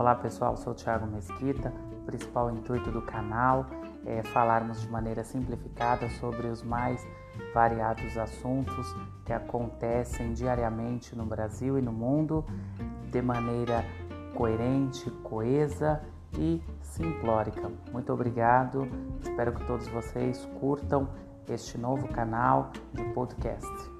Olá pessoal, sou o Thiago Mesquita. O principal intuito do canal é falarmos de maneira simplificada sobre os mais variados assuntos que acontecem diariamente no Brasil e no mundo de maneira coerente, coesa e simplórica. Muito obrigado, espero que todos vocês curtam este novo canal de podcast.